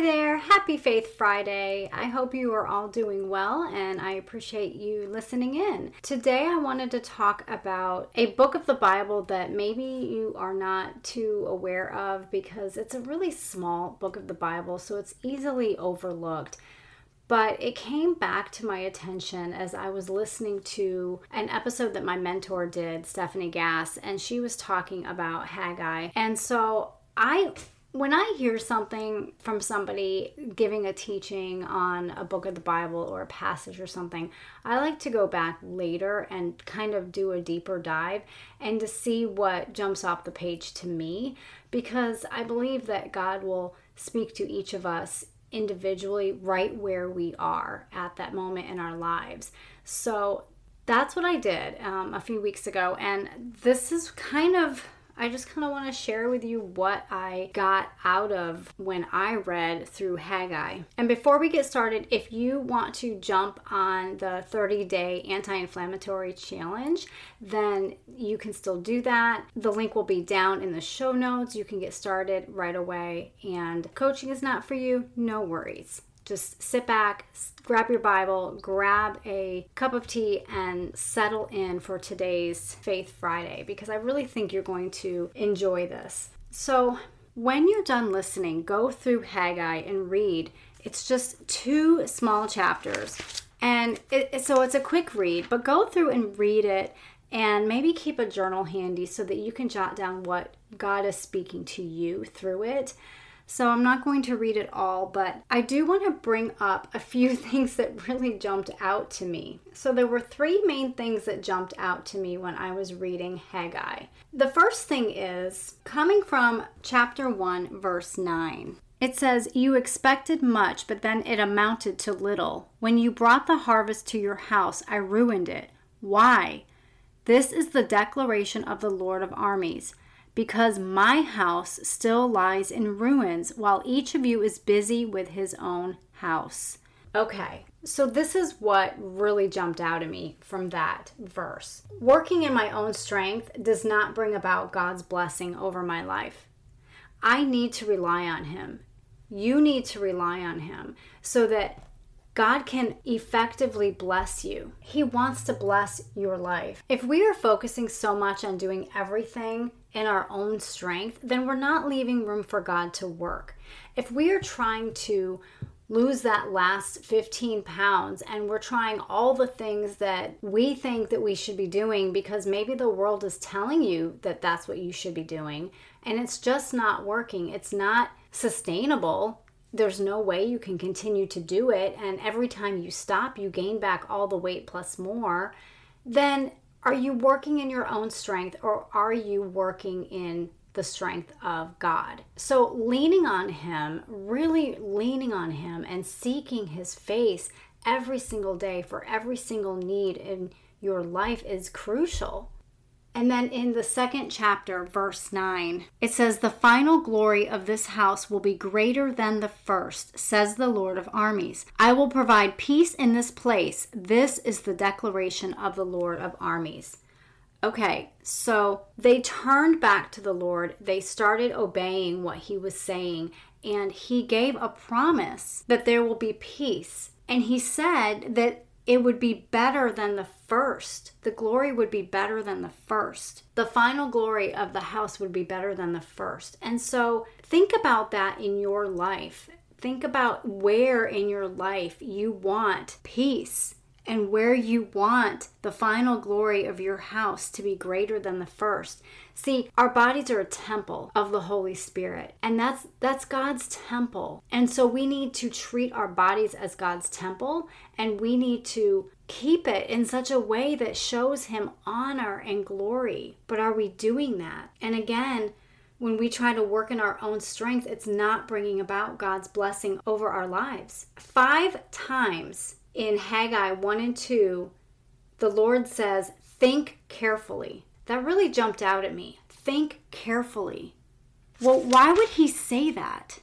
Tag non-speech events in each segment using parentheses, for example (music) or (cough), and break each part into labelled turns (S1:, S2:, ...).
S1: There, happy Faith Friday. I hope you are all doing well and I appreciate you listening in. Today I wanted to talk about a book of the Bible that maybe you are not too aware of because it's a really small book of the Bible, so it's easily overlooked but it came back to my attention as I was listening to an episode that my mentor did, Stephanie Gass, and she was talking about Haggai. And so I when I hear something from somebody giving a teaching on a book of the Bible or a passage or something, I like to go back later and kind of do a deeper dive and to see what jumps off the page to me because I believe that God will speak to each of us individually right where we are at that moment in our lives. So that's what I did um, a few weeks ago. And this is kind of I just kind of want to share with you what I got out of when I read through Haggai. And before we get started, if you want to jump on the 30 day anti inflammatory challenge, then you can still do that. The link will be down in the show notes. You can get started right away. And coaching is not for you, no worries just sit back, grab your Bible, grab a cup of tea, and settle in for today's Faith Friday because I really think you're going to enjoy this. So, when you're done listening, go through Haggai and read. It's just two small chapters. And it, so it's a quick read, but go through and read it and maybe keep a journal handy so that you can jot down what God is speaking to you through it. So I'm not going to read it all, but I do want to bring up a few (laughs) things that really jumped out to me. So there were three main things that jumped out to me when I was reading Haggai. The first thing is coming from chapter 1, verse 9. It says, You expected much, but then it amounted to little. When you brought the harvest to your house, I ruined it. Why? This is the declaration of the Lord of armies because my house still lies in ruins while each of you is busy with his own house. Okay, so this is what really jumped out at me from that verse. Working in my own strength does not bring about God's blessing over my life. I need to rely on Him. You need to rely on Him so that God can effectively bless you. He wants to bless your life. If we are focusing so much on doing everything in our own strength, then we're not leaving room for God to work. If we are trying to lose that last 15 pounds and we're trying all the things that we think that we should be doing because maybe the world is telling you that that's what you should be doing and it's just not working it's not sustainable there's no way you can continue to do it and every time you stop you gain back all the weight plus more then are you working in your own strength or are you working in the strength of God? So, leaning on Him, really leaning on Him and seeking His face every single day for every single need in your life is crucial. And then in the second chapter, verse 9, it says, The final glory of this house will be greater than the first, says the Lord of armies. I will provide peace in this place. This is the declaration of the Lord of armies. Okay, so they turned back to the Lord. They started obeying what he was saying, and he gave a promise that there will be peace. And he said that it would be better than the first. The glory would be better than the first. The final glory of the house would be better than the first. And so think about that in your life. Think about where in your life you want peace and where you want the final glory of your house to be greater than the first. See, our bodies are a temple of the Holy Spirit, and that's that's God's temple. And so we need to treat our bodies as God's temple, and we need to keep it in such a way that shows him honor and glory. But are we doing that? And again, when we try to work in our own strength, it's not bringing about God's blessing over our lives. Five times in Haggai 1 and 2, the Lord says, Think carefully. That really jumped out at me. Think carefully. Well, why would he say that?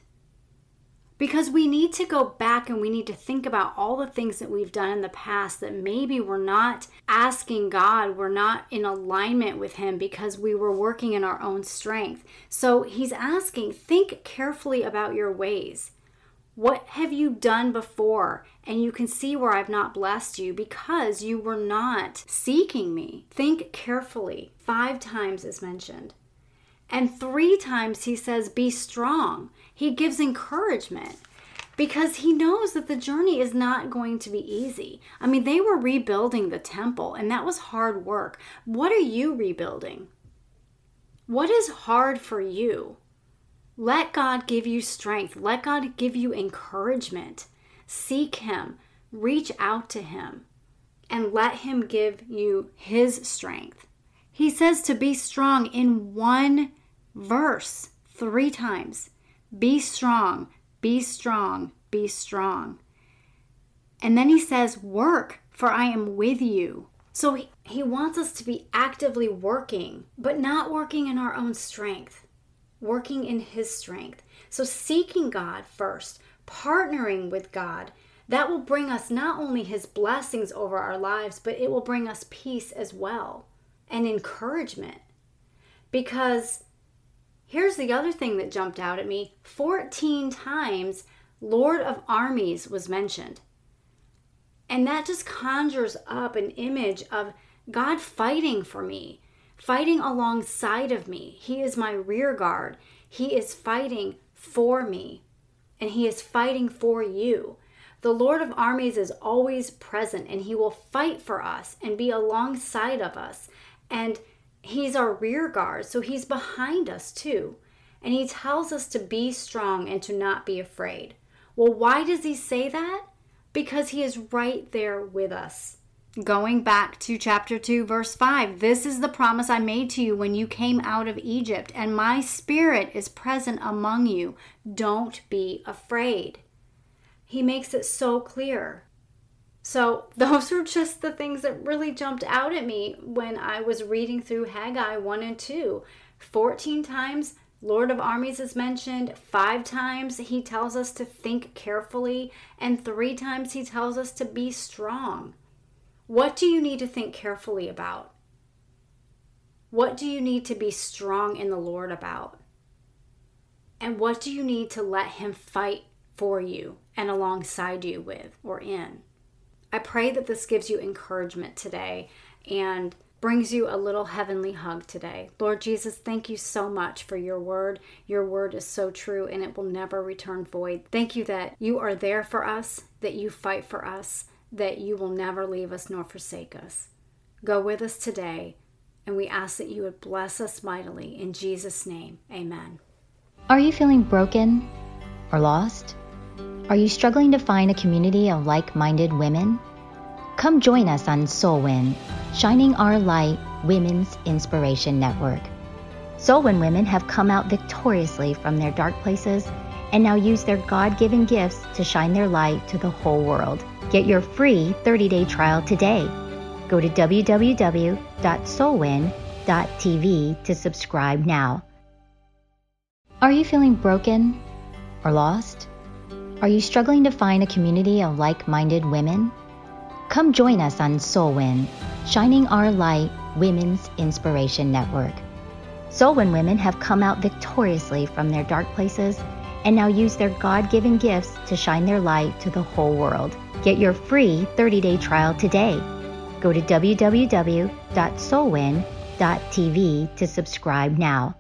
S1: Because we need to go back and we need to think about all the things that we've done in the past that maybe we're not asking God, we're not in alignment with Him because we were working in our own strength. So He's asking, think carefully about your ways. What have you done before? And you can see where I've not blessed you because you were not seeking me. Think carefully. Five times is mentioned. And three times he says, Be strong. He gives encouragement because he knows that the journey is not going to be easy. I mean, they were rebuilding the temple, and that was hard work. What are you rebuilding? What is hard for you? Let God give you strength. Let God give you encouragement. Seek Him, reach out to Him, and let Him give you His strength. He says to be strong in one verse three times. Be strong, be strong, be strong. And then he says, Work, for I am with you. So he, he wants us to be actively working, but not working in our own strength, working in his strength. So seeking God first, partnering with God, that will bring us not only his blessings over our lives, but it will bring us peace as well and encouragement. Because Here's the other thing that jumped out at me 14 times Lord of Armies was mentioned. And that just conjures up an image of God fighting for me, fighting alongside of me. He is my rear guard. He is fighting for me, and He is fighting for you. The Lord of armies is always present, and He will fight for us and be alongside of us. And He's our rear guard, so he's behind us too. And he tells us to be strong and to not be afraid. Well, why does he say that? Because he is right there with us. Going back to chapter 2, verse 5 This is the promise I made to you when you came out of Egypt, and my spirit is present among you. Don't be afraid. He makes it so clear. So, (laughs) those are just the things that really jumped out at me when I was reading through Haggai 1 and 2. 14 times, Lord of Armies is mentioned. Five times, he tells us to think carefully. And three times, he tells us to be strong. What do you need to think carefully about? What do you need to be strong in the Lord about? And what do you need to let Him fight for you and alongside you with or in? I pray that this gives you encouragement today and brings you a little heavenly hug today. Lord Jesus, thank you so much for your word. Your word is so true and it will never return void. Thank you that you are there for us, that you fight for us, that you will never leave us nor forsake us. Go with us today, and we ask that you would bless us mightily. In Jesus' name, amen.
S2: Are you feeling broken or lost? Are you struggling to find a community of like minded women? Come join us on Solwin, Shining Our Light Women's Inspiration Network. Solwin women have come out victoriously from their dark places and now use their God given gifts to shine their light to the whole world. Get your free 30 day trial today. Go to www.solwin.tv to subscribe now. Are you feeling broken or lost? Are you struggling to find a community of like minded women? Come join us on Solwin, Shining Our Light Women's Inspiration Network. Solwin women have come out victoriously from their dark places and now use their God given gifts to shine their light to the whole world. Get your free 30 day trial today. Go to www.solwin.tv to subscribe now.